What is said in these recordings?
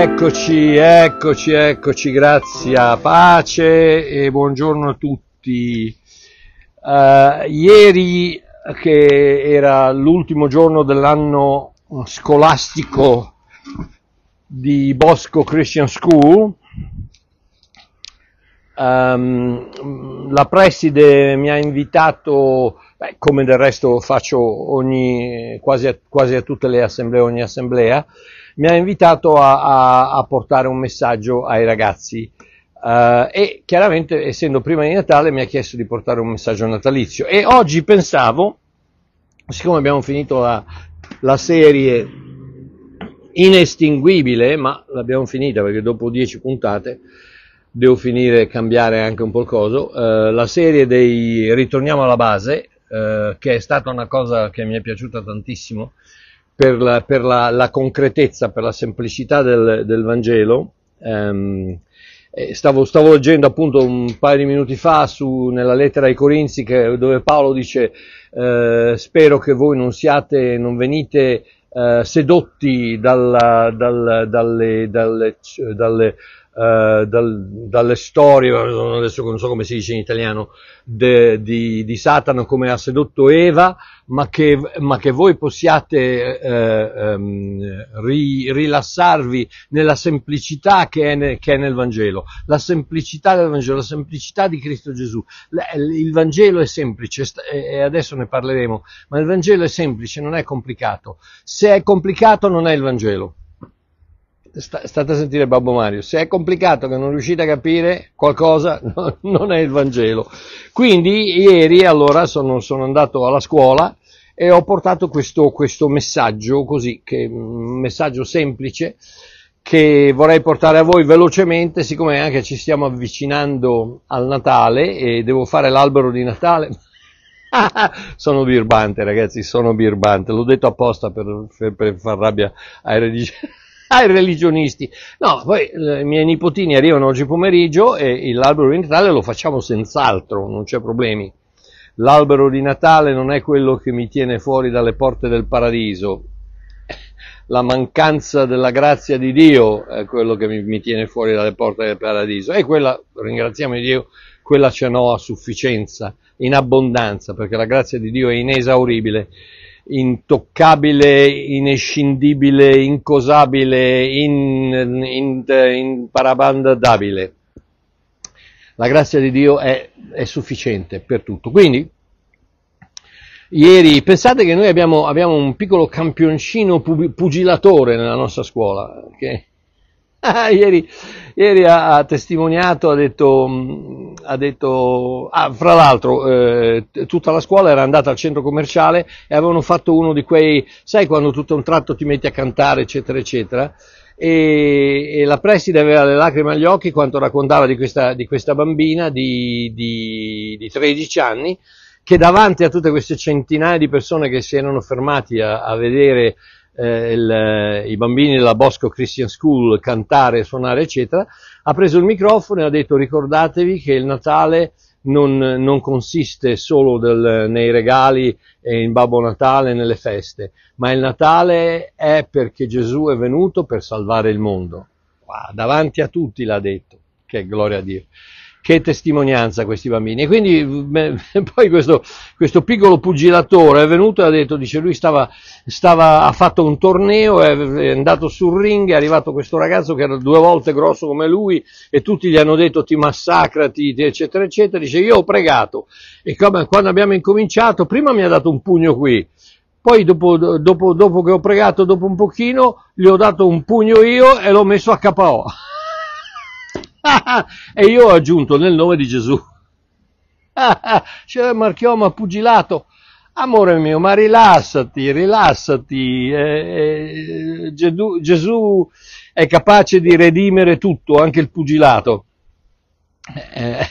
Eccoci, eccoci, eccoci, grazie, pace e buongiorno a tutti. Uh, ieri, che era l'ultimo giorno dell'anno scolastico di Bosco Christian School, um, la preside mi ha invitato, beh, come del resto faccio ogni, quasi, a, quasi a tutte le assemblee, ogni assemblea, mi ha invitato a, a, a portare un messaggio ai ragazzi. Uh, e chiaramente essendo prima di Natale mi ha chiesto di portare un messaggio natalizio. E oggi pensavo, siccome abbiamo finito la, la serie inestinguibile, ma l'abbiamo finita perché dopo dieci puntate devo finire e cambiare anche un po' il coso, uh, la serie dei Ritorniamo alla base, uh, che è stata una cosa che mi è piaciuta tantissimo, per la, per la, la concretezza, per la semplicità del, del Vangelo. Um, stavo, stavo, leggendo appunto un paio di minuti fa su, nella lettera ai Corinzi che, dove Paolo dice eh, spero che voi non siate, non venite eh, sedotti dalla, dal, dalle, dalle, dalle Uh, dal, dalle storie, adesso non so come si dice in italiano, de, di, di, Satana come ha sedotto Eva, ma che, ma che voi possiate eh, um, ri, rilassarvi nella semplicità che è, ne, che è, nel Vangelo, la semplicità del Vangelo, la semplicità di Cristo Gesù. Il Vangelo è semplice e adesso ne parleremo, ma il Vangelo è semplice, non è complicato. Se è complicato non è il Vangelo state a sentire Babbo Mario, se è complicato che non riuscite a capire qualcosa, no, non è il Vangelo. Quindi ieri allora sono, sono andato alla scuola e ho portato questo, questo messaggio così, che, un messaggio semplice che vorrei portare a voi velocemente, siccome anche ci stiamo avvicinando al Natale e devo fare l'albero di Natale. sono birbante ragazzi, sono birbante, l'ho detto apposta per, per, per far rabbia ai religiosi ai religionisti. No, poi eh, i miei nipotini arrivano oggi pomeriggio e l'albero di Natale lo facciamo senz'altro, non c'è problemi. L'albero di Natale non è quello che mi tiene fuori dalle porte del paradiso. La mancanza della grazia di Dio è quello che mi, mi tiene fuori dalle porte del paradiso. E quella, ringraziamo Dio, quella ce n'ho a sufficienza, in abbondanza, perché la grazia di Dio è inesauribile intoccabile, inescindibile, incosabile, in, in, imparabandabile. La grazia di Dio è, è, sufficiente per tutto. Quindi, ieri, pensate che noi abbiamo, abbiamo un piccolo campioncino pugilatore nella nostra scuola, che ieri, ieri ha, ha, testimoniato, ha detto, mm, ha detto ah, fra l'altro, eh, tutta la scuola era andata al centro commerciale e avevano fatto uno di quei, sai quando tutto a un tratto ti metti a cantare, eccetera, eccetera. E, e la preside aveva le lacrime agli occhi quando raccontava di questa, di questa bambina di, di, di 13 anni che davanti a tutte queste centinaia di persone che si erano fermati a, a vedere eh, il, i bambini della Bosco Christian School cantare, suonare, eccetera, ha preso il microfono e ha detto ricordatevi che il Natale non, non consiste solo del, nei regali e in Babbo Natale, nelle feste, ma il Natale è perché Gesù è venuto per salvare il mondo. Wow, davanti a tutti l'ha detto, che gloria a Dio che testimonianza questi bambini. E quindi beh, poi questo, questo, piccolo pugilatore è venuto e ha detto, dice lui stava, stava, ha fatto un torneo, è andato sul ring, è arrivato questo ragazzo che era due volte grosso come lui e tutti gli hanno detto ti massacrati, eccetera, eccetera. Dice io ho pregato e quando abbiamo incominciato, prima mi ha dato un pugno qui, poi dopo, dopo, dopo che ho pregato, dopo un pochino, gli ho dato un pugno io e l'ho messo a KO. e io ho aggiunto nel nome di Gesù. C'è Marchioma pugilato. Amore mio, ma rilassati, rilassati. Eh, eh, Gesù, Gesù, è capace di redimere tutto, anche il pugilato. Eh,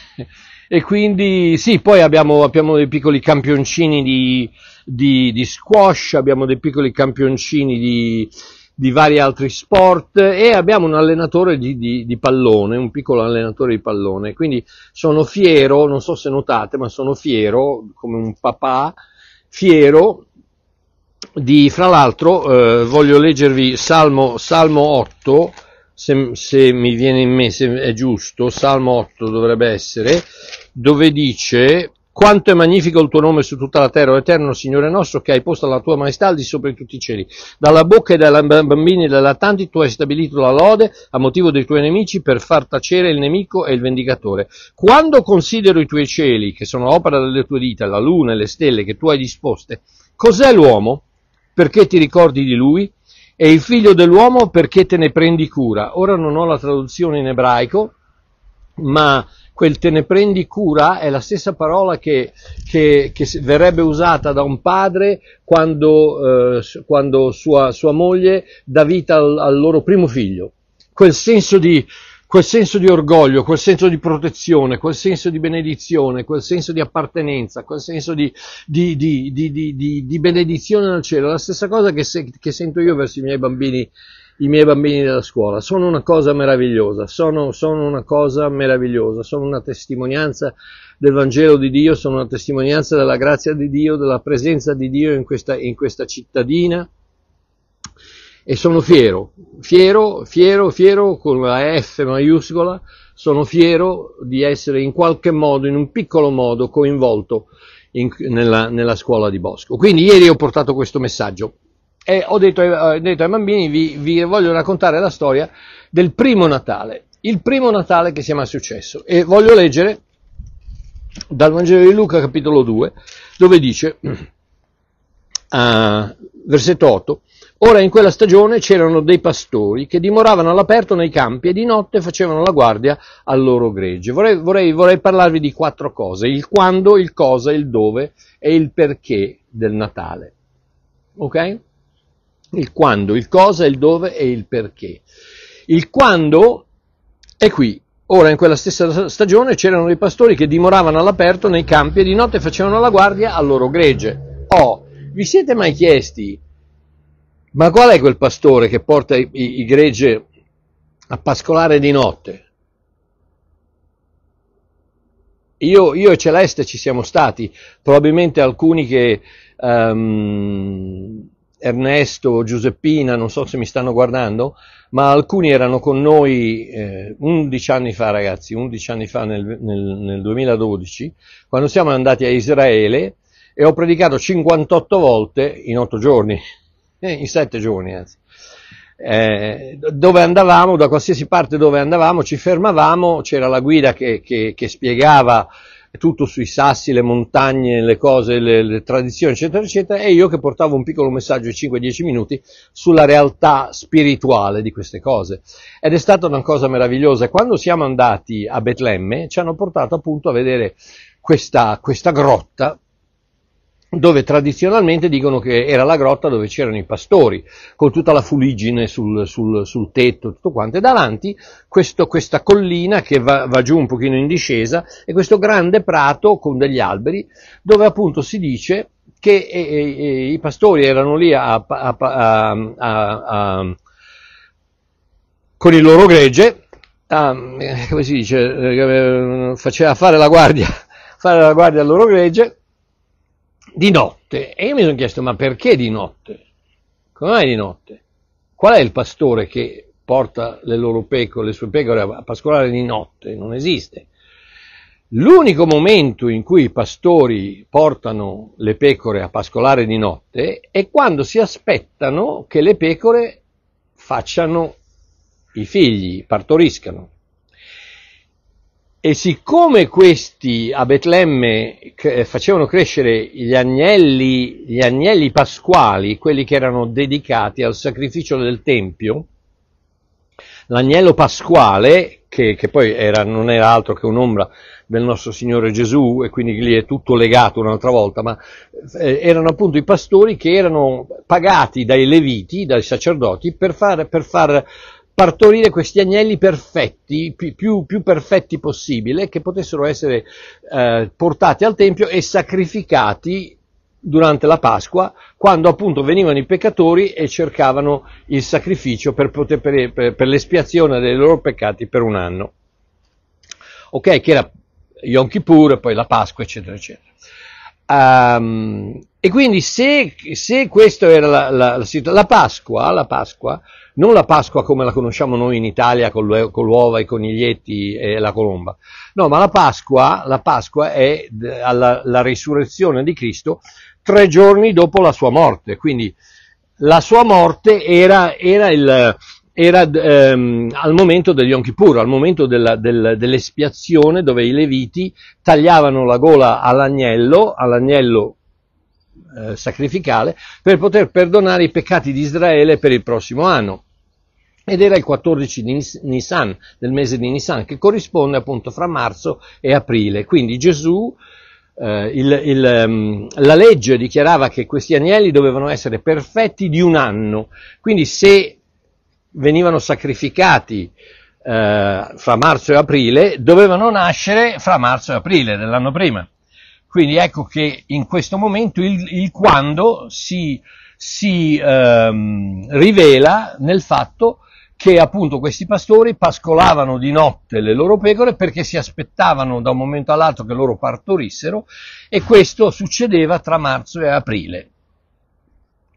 e quindi sì, poi abbiamo, abbiamo dei piccoli campioncini di, di, di, squash, abbiamo dei piccoli campioncini di, di vari altri sport e abbiamo un allenatore di, di, di, pallone, un piccolo allenatore di pallone. Quindi sono fiero, non so se notate, ma sono fiero, come un papà, fiero di, fra l'altro, eh, voglio leggervi Salmo, Salmo 8, se, se mi viene in mente, se è giusto, Salmo 8 dovrebbe essere, dove dice quanto è magnifico il tuo nome su tutta la terra, o eterno Signore nostro, che hai posto la tua maestà al di sopra di tutti i cieli. Dalla bocca e dai bambini e dai lattanti tu hai stabilito la lode a motivo dei tuoi nemici per far tacere il nemico e il vendicatore. Quando considero i tuoi cieli, che sono opera delle tue dita, la luna e le stelle che tu hai disposte, cos'è l'uomo? Perché ti ricordi di lui? E il figlio dell'uomo perché te ne prendi cura? Ora non ho la traduzione in ebraico, ma quel te ne prendi cura è la stessa parola che, che, che verrebbe usata da un padre quando, eh, quando sua, sua, moglie dà vita al, al, loro primo figlio. Quel senso, di, quel senso di orgoglio, quel senso di protezione, quel senso di benedizione, quel senso di appartenenza, quel senso di, di, di benedizione nel cielo, la stessa cosa che, se, che sento io verso i miei bambini i miei bambini della scuola. Sono una cosa meravigliosa, sono, sono, una cosa meravigliosa, sono una testimonianza del Vangelo di Dio, sono una testimonianza della grazia di Dio, della presenza di Dio in questa, in questa cittadina e sono fiero, fiero, fiero, fiero con la F maiuscola, sono fiero di essere in qualche modo, in un piccolo modo, coinvolto in, nella, nella scuola di Bosco. Quindi ieri ho portato questo messaggio e ho detto, ho detto ai bambini vi, vi, voglio raccontare la storia del primo Natale, il primo Natale che sia mai successo e voglio leggere dal Vangelo di Luca capitolo 2 dove dice uh, versetto 8 Ora in quella stagione c'erano dei pastori che dimoravano all'aperto nei campi e di notte facevano la guardia al loro gregge. Vorrei, vorrei, vorrei parlarvi di quattro cose, il quando, il cosa, il dove e il perché del Natale. Ok? Il quando, il cosa, il dove e il perché. Il quando è qui. Ora, in quella stessa stagione c'erano dei pastori che dimoravano all'aperto nei campi e di notte facevano la guardia al loro gregge. Oh, vi siete mai chiesti, ma qual è quel pastore che porta i, i, i gregge a pascolare di notte? Io, io, e Celeste ci siamo stati, probabilmente alcuni che um, Ernesto, Giuseppina, non so se mi stanno guardando, ma alcuni erano con noi eh, 11 anni fa, ragazzi, 11 anni fa nel, nel, nel 2012, quando siamo andati a Israele e ho predicato 58 volte in 8 giorni, eh, in 7 giorni anzi. Eh, dove andavamo, da qualsiasi parte dove andavamo, ci fermavamo, c'era la guida che, che, che spiegava tutto sui sassi, le montagne, le cose, le, le, tradizioni, eccetera, eccetera, e io che portavo un piccolo messaggio di 5-10 minuti sulla realtà spirituale di queste cose. Ed è stata una cosa meravigliosa. Quando siamo andati a Betlemme, ci hanno portato appunto a vedere questa, questa grotta dove tradizionalmente dicono che era la grotta dove c'erano i pastori, con tutta la fuliggine sul, sul, sul tetto, tutto quanto, e davanti questo, questa collina che va, va, giù un pochino in discesa e questo grande prato con degli alberi, dove appunto si dice che e, e, i pastori erano lì a, a, a, con il loro gregge, come si dice, eh, faceva fare la guardia, fare la guardia al loro gregge, di notte. E io mi sono chiesto, ma perché di notte? Come mai di notte? Qual è il pastore che porta le loro pecore, le sue pecore a pascolare di notte? Non esiste. L'unico momento in cui i pastori portano le pecore a pascolare di notte è quando si aspettano che le pecore facciano i figli, partoriscano. E siccome questi a Betlemme facevano crescere gli agnelli, gli agnelli pasquali, quelli che erano dedicati al sacrificio del Tempio, l'agnello pasquale, che, che poi era, non era altro che un'ombra del nostro Signore Gesù, e quindi lì è tutto legato un'altra volta, ma eh, erano appunto i pastori che erano pagati dai leviti, dai sacerdoti, per far, per far partorire questi agnelli perfetti, più, più perfetti possibile, che potessero essere eh, portati al Tempio e sacrificati durante la Pasqua, quando appunto venivano i peccatori e cercavano il sacrificio per, poter, per, per, per l'espiazione dei loro peccati per un anno. Ok, che era Yom Kippur, poi la Pasqua, eccetera, eccetera. Um, e quindi se, se questa era la, la, la, la, Pasqua, la Pasqua, non la Pasqua come la conosciamo noi in Italia con, l'uova, i coniglietti e la colomba, no, ma la Pasqua, la Pasqua è alla, la risurrezione di Cristo tre giorni dopo la sua morte, quindi la sua morte era, era, il, era ehm, al momento degli Yom Kippur, al momento della, del, dell'espiazione dove i Leviti tagliavano la gola all'agnello, all'agnello eh, sacrificale per poter perdonare i peccati di Israele per il prossimo anno. Ed era il 14 di Nisan, del mese di Nisan, che corrisponde appunto fra marzo e aprile. Quindi Gesù, eh, il, il, um, la legge dichiarava che questi agnelli dovevano essere perfetti di un anno. Quindi se venivano sacrificati eh, fra marzo e aprile, dovevano nascere fra marzo e aprile dell'anno prima. Quindi ecco che in questo momento il, il quando si, si ehm, rivela nel fatto che appunto questi pastori pascolavano di notte le loro pecore perché si aspettavano da un momento all'altro che loro partorissero e questo succedeva tra marzo e aprile.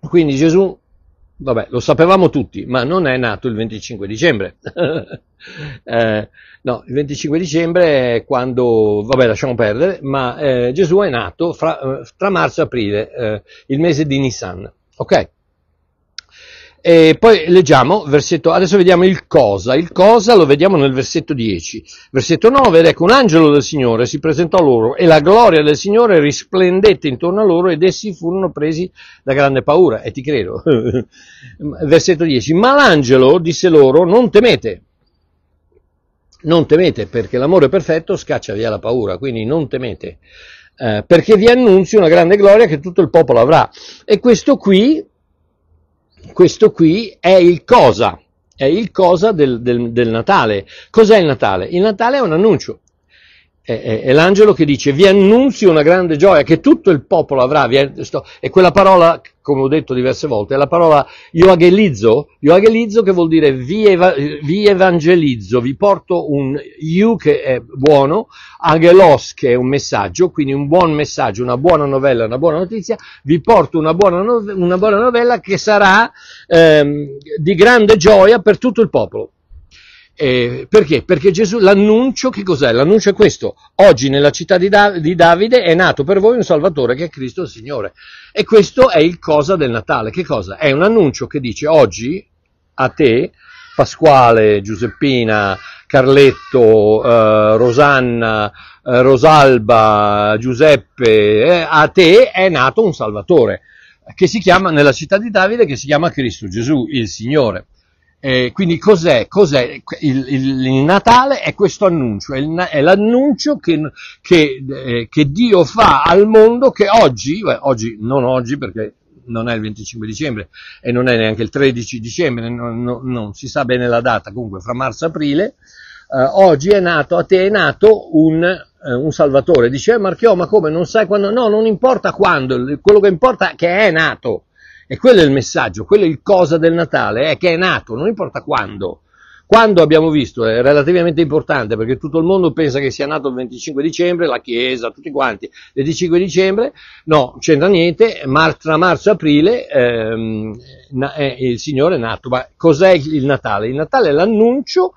Quindi Gesù vabbè, lo sapevamo tutti, ma non è nato il 25 dicembre. eh, no, il 25 dicembre è quando, vabbè, lasciamo perdere, ma eh, Gesù è nato fra, eh, tra marzo e aprile, eh, il mese di Nissan. Ok? E poi leggiamo, versetto, adesso vediamo il cosa, il cosa lo vediamo nel versetto 10. Versetto 9, ed ecco un angelo del Signore si presentò loro e la gloria del Signore risplendette intorno a loro ed essi furono presi da grande paura, e ti credo. versetto 10, ma l'angelo disse loro, non temete, non temete perché l'amore perfetto scaccia via la paura, quindi non temete. Eh, perché vi annunzio una grande gloria che tutto il popolo avrà. E questo qui questo qui è il cosa, è il cosa del, del, del Natale. Cos'è il Natale? Il Natale è un annuncio. È, è, è, l'angelo che dice vi annunzio una grande gioia che tutto il popolo avrà, e quella parola come ho detto diverse volte, è la parola ioaghelizzo, ioaghelizzo che vuol dire vi, eva, vi, evangelizzo, vi porto un iu che è buono, agelos che è un messaggio, quindi un buon messaggio, una buona novella, una buona notizia, vi porto una buona, una buona novella che sarà ehm, di grande gioia per tutto il popolo. Eh, perché? Perché Gesù, l'annuncio, che cos'è? L'annuncio è questo. Oggi nella città di, da- di, Davide è nato per voi un Salvatore che è Cristo il Signore. E questo è il cosa del Natale. Che cosa? È un annuncio che dice oggi a te, Pasquale, Giuseppina, Carletto, eh, Rosanna, eh, Rosalba, Giuseppe, eh, a te è nato un Salvatore che si chiama nella città di Davide che si chiama Cristo Gesù, il Signore. Eh, quindi cos'è? cos'è? Il, il, il, Natale è questo annuncio, è, il, è l'annuncio che, che, eh, che, Dio fa al mondo che oggi, beh, oggi, non oggi perché non è il 25 dicembre e non è neanche il 13 dicembre, non, non, non si sa bene la data, comunque fra marzo e aprile, eh, oggi è nato, a te è nato un, eh, un Salvatore. Dice, eh, Marchiò, ma come, non sai quando? No, non importa quando, quello che importa è che è nato. E quello è il messaggio, quello è il cosa del Natale, è che è nato, non importa quando. Quando abbiamo visto è relativamente importante perché tutto il mondo pensa che sia nato il 25 dicembre, la Chiesa, tutti quanti, il 25 dicembre, no, c'entra niente, mar- tra marzo e aprile ehm, na- eh, il Signore è nato. Ma cos'è il Natale? Il Natale è l'annuncio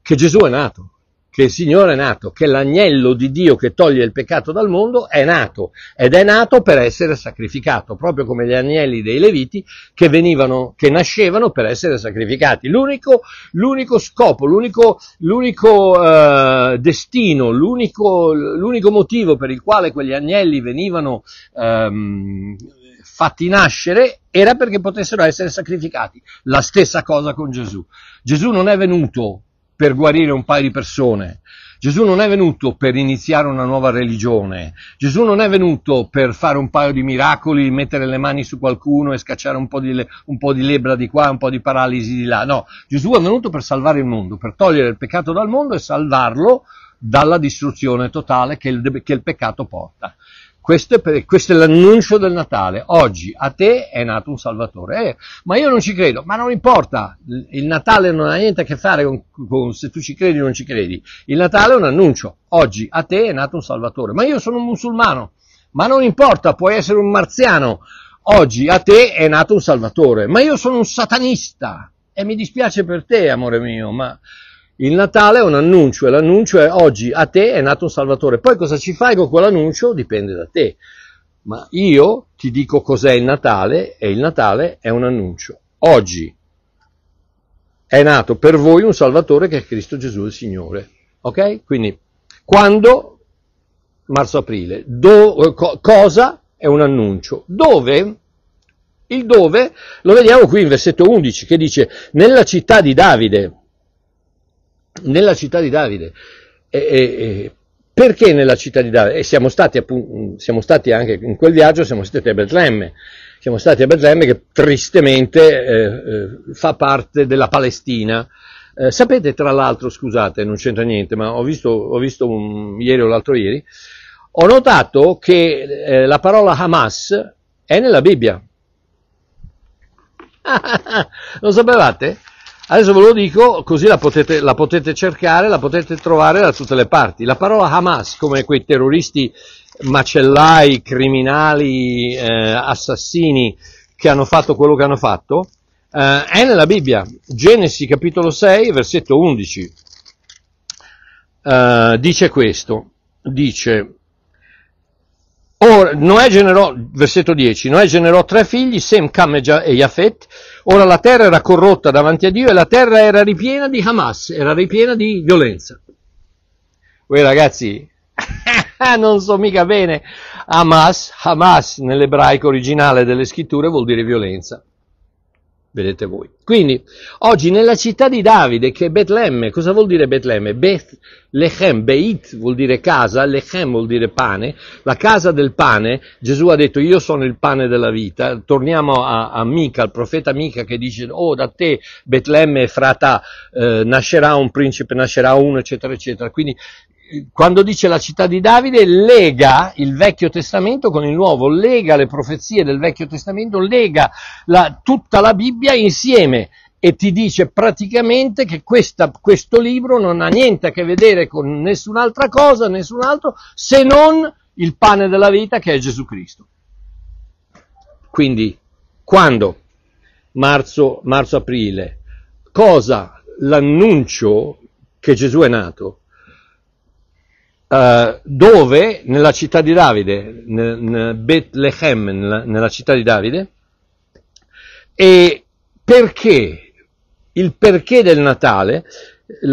che Gesù è nato che il Signore è nato, che l'agnello di Dio che toglie il peccato dal mondo è nato ed è nato per essere sacrificato, proprio come gli agnelli dei Leviti che venivano, che nascevano per essere sacrificati. L'unico, l'unico scopo, l'unico, l'unico uh, destino, l'unico, l'unico, motivo per il quale quegli agnelli venivano um, fatti nascere era perché potessero essere sacrificati. La stessa cosa con Gesù. Gesù non è venuto per guarire un paio di persone. Gesù non è venuto per iniziare una nuova religione. Gesù non è venuto per fare un paio di miracoli, mettere le mani su qualcuno e scacciare un po, di, un po' di lebbra di qua, un po' di paralisi di là. No, Gesù è venuto per salvare il mondo, per togliere il peccato dal mondo e salvarlo dalla distruzione totale che il, che il peccato porta. Questo è, per, questo è, l'annuncio del Natale. Oggi a te è nato un Salvatore. Eh, ma io non ci credo, ma non importa. Il Natale non ha niente a che fare con, con, se tu ci credi o non ci credi. Il Natale è un annuncio. Oggi a te è nato un Salvatore. Ma io sono un musulmano. Ma non importa, puoi essere un marziano. Oggi a te è nato un salvatore, ma io sono un satanista e mi dispiace per te, amore mio, ma il Natale è un annuncio e l'annuncio è oggi a te è nato un salvatore. Poi cosa ci fai con quell'annuncio dipende da te. Ma io ti dico cos'è il Natale e il Natale è un annuncio. Oggi è nato per voi un Salvatore che è Cristo Gesù il Signore. Ok? Quindi quando? Marzo-aprile. Do, co, cosa? È un annuncio. Dove? Il dove lo vediamo qui in versetto 11 che dice nella città di Davide. Nella città di Davide. E, e, perché nella città di Davide? E siamo stati, appunto, siamo stati anche in quel viaggio, siamo stati a Betlemme. Siamo stati a Betlemme che tristemente eh, eh, fa parte della Palestina. Eh, sapete, tra l'altro, scusate, non c'entra niente, ma ho visto, ho visto un, ieri o l'altro ieri, ho notato che eh, la parola Hamas è nella Bibbia. lo sapevate? Adesso ve lo dico, così la potete, la potete, cercare, la potete trovare da tutte le parti. La parola Hamas, come quei terroristi macellai, criminali, eh, assassini che hanno fatto quello che hanno fatto, eh, è nella Bibbia. Genesi capitolo 6, versetto 11. Eh, dice questo, dice, Ora, Noè generò, versetto 10, Noè generò tre figli, Sem, Cam e Yafet, ora la terra era corrotta davanti a Dio e la terra era ripiena di Hamas, era ripiena di violenza. Voi ragazzi, non so mica bene, Hamas, Hamas nell'ebraico originale delle scritture vuol dire violenza vedete voi. Quindi, oggi nella città di Davide, che è Betlemme, cosa vuol dire Betlemme? Beth Lechem, Beit vuol dire casa, Lechem vuol dire pane, la casa del pane, Gesù ha detto io sono il pane della vita, torniamo a, a Mica, al profeta Mica che dice, oh da te Betlemme frata eh, nascerà un principe, nascerà uno, eccetera, eccetera. Quindi quando dice la città di Davide, lega il Vecchio Testamento con il Nuovo, lega le profezie del Vecchio Testamento, lega la, tutta la Bibbia insieme e ti dice praticamente che questa, questo libro non ha niente a che vedere con nessun'altra cosa, nessun altro, se non il pane della vita che è Gesù Cristo. Quindi, quando? Marzo, marzo-aprile. Cosa? L'annuncio che Gesù è nato Uh, dove? Nella città di Davide, nel Bethlehem, nella, nella, città di Davide, e perché, il perché del Natale,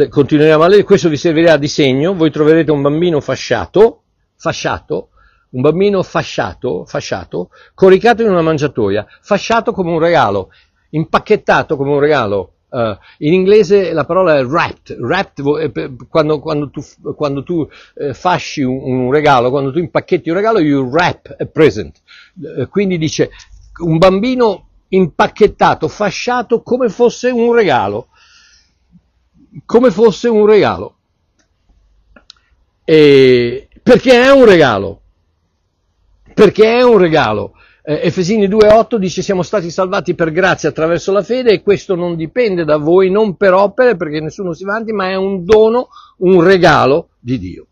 continueremo a leggere, questo vi servirà di segno, voi troverete un bambino fasciato, fasciato, un bambino fasciato, fasciato, coricato in una mangiatoia, fasciato come un regalo, impacchettato come un regalo, Uh, in inglese la parola è wrapped, wrapped eh, quando, quando, tu, quando tu eh, fasci un, un, regalo, quando tu impacchetti un regalo, you wrap a present. Uh, quindi dice un bambino impacchettato, fasciato come fosse un regalo, come fosse un regalo. E perché è un regalo? Perché è un regalo? Eh, Efesini 2.8 dice siamo stati salvati per grazia attraverso la fede e questo non dipende da voi, non per opere perché nessuno si vanti, ma è un dono, un regalo di Dio.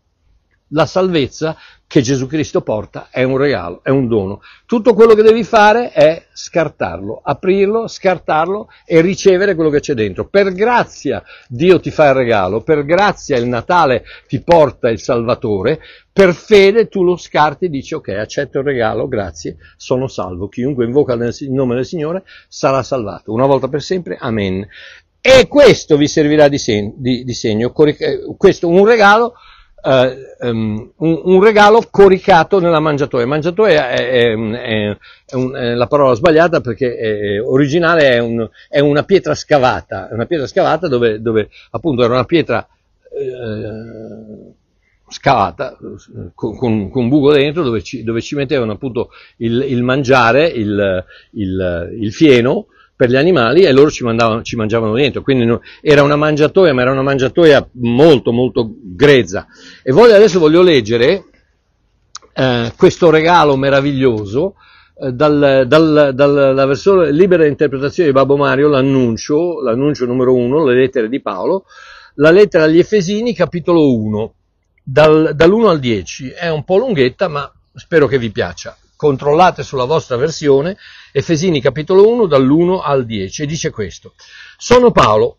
La salvezza che Gesù Cristo porta è un regalo, è un dono. Tutto quello che devi fare è scartarlo, aprirlo, scartarlo e ricevere quello che c'è dentro. Per grazia Dio ti fa il regalo, per grazia il Natale ti porta il Salvatore, per fede tu lo scarti e dici ok, accetto il regalo, grazie, sono salvo. Chiunque invoca il nome del Signore sarà salvato. Una volta per sempre, amen. E questo vi servirà di, segno, di, di segno questo un regalo Um, un, un, regalo coricato nella mangiatoia. Mangiatoia è, è, è, è un, la parola sbagliata perché originale un, è, una pietra scavata, una pietra scavata dove, dove appunto era una pietra eh, scavata con, con, con, un buco dentro dove ci, dove ci mettevano appunto il, il mangiare, il, il, il fieno per gli animali e loro ci, mandavano, ci mangiavano dentro, quindi no, era una mangiatoia, ma era una mangiatoia molto molto grezza. E voglio, adesso voglio leggere eh, questo regalo meraviglioso eh, dal, dal, dalla versione libera interpretazione di Babbo Mario, l'annuncio, l'annuncio numero uno, le lettere di Paolo, la lettera agli Efesini, capitolo 1, dal, dall'1 al 10. È un po' lunghetta, ma spero che vi piaccia. Controllate sulla vostra versione, Efesini capitolo 1 dall'1 al 10 e dice questo. Sono Paolo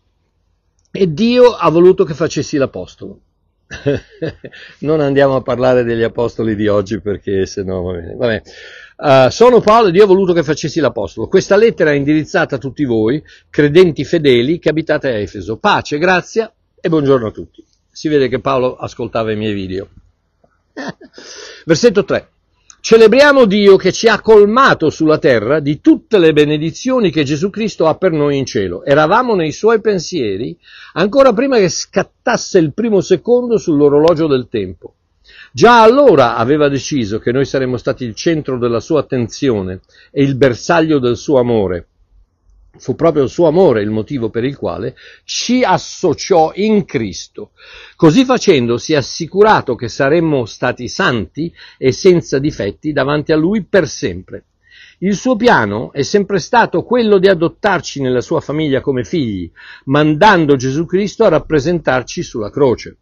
e Dio ha voluto che facessi l'apostolo. non andiamo a parlare degli apostoli di oggi perché se no va bene. Vabbè. Uh, sono Paolo e Dio ha voluto che facessi l'apostolo. Questa lettera è indirizzata a tutti voi, credenti fedeli che abitate a Efeso. Pace, grazia e buongiorno a tutti. Si vede che Paolo ascoltava i miei video. Versetto 3. Celebriamo Dio che ci ha colmato sulla terra di tutte le benedizioni che Gesù Cristo ha per noi in cielo. Eravamo nei suoi pensieri ancora prima che scattasse il primo secondo sull'orologio del tempo. Già allora aveva deciso che noi saremmo stati il centro della sua attenzione e il bersaglio del suo amore Fu proprio il suo amore il motivo per il quale ci associò in Cristo. Così facendo si è assicurato che saremmo stati santi e senza difetti davanti a Lui per sempre. Il suo piano è sempre stato quello di adottarci nella sua famiglia come figli, mandando Gesù Cristo a rappresentarci sulla croce.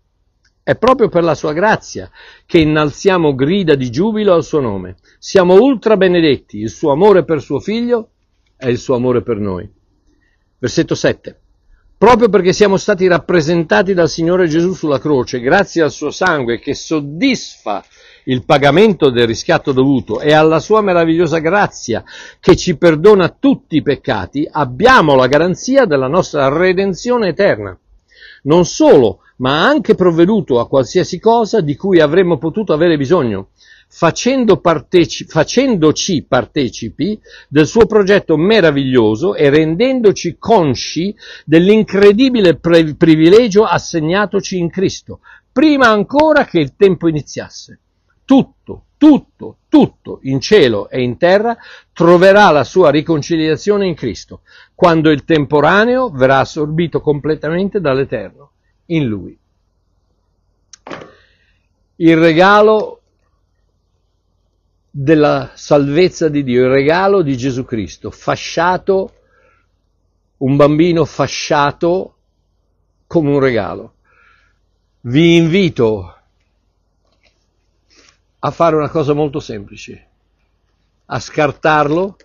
È proprio per la sua grazia che innalziamo grida di giubilo al suo nome. Siamo ultra benedetti, il suo amore per suo figlio è il suo amore per noi. Versetto 7. Proprio perché siamo stati rappresentati dal Signore Gesù sulla croce, grazie al suo sangue che soddisfa il pagamento del riscatto dovuto e alla sua meravigliosa grazia che ci perdona tutti i peccati, abbiamo la garanzia della nostra redenzione eterna. Non solo, ma ha anche provveduto a qualsiasi cosa di cui avremmo potuto avere bisogno, parteci- facendoci partecipi del suo progetto meraviglioso e rendendoci consci dell'incredibile pre- privilegio assegnatoci in Cristo, prima ancora che il tempo iniziasse. Tutto, tutto, tutto in cielo e in terra troverà la sua riconciliazione in Cristo, quando il temporaneo verrà assorbito completamente dall'Eterno, in Lui. Il regalo della salvezza di Dio, il regalo di Gesù Cristo, fasciato, un bambino fasciato come un regalo. Vi invito a fare una cosa molto semplice, a scartarlo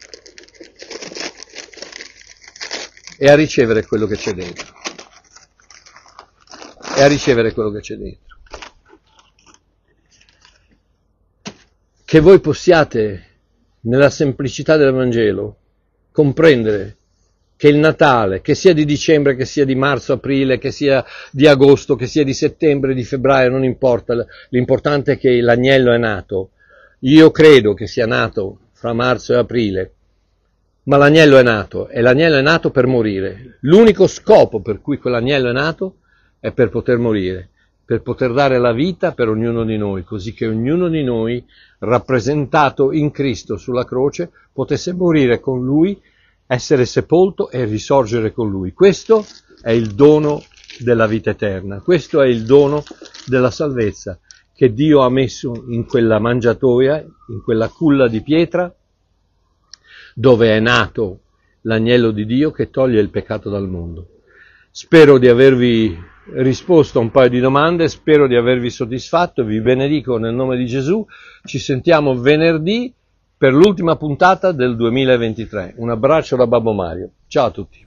e a ricevere quello che c'è dentro. E a ricevere quello che c'è dentro. Che voi possiate, nella semplicità del Vangelo, comprendere che il Natale, che sia di dicembre, che sia di marzo, aprile, che sia di agosto, che sia di settembre, di febbraio, non importa, l'importante è che l'agnello è nato. Io credo che sia nato fra marzo e aprile, ma l'agnello è nato e l'agnello è nato per morire. L'unico scopo per cui quell'agnello è nato è per poter morire per poter dare la vita per ognuno di noi, così che ognuno di noi, rappresentato in Cristo sulla croce, potesse morire con Lui, essere sepolto e risorgere con Lui. Questo è il dono della vita eterna, questo è il dono della salvezza che Dio ha messo in quella mangiatoia, in quella culla di pietra, dove è nato l'agnello di Dio che toglie il peccato dal mondo. Spero di avervi risposto a un paio di domande, spero di avervi soddisfatto, vi benedico nel nome di Gesù, ci sentiamo venerdì per l'ultima puntata del 2023. Un abbraccio da Babbo Mario, ciao a tutti.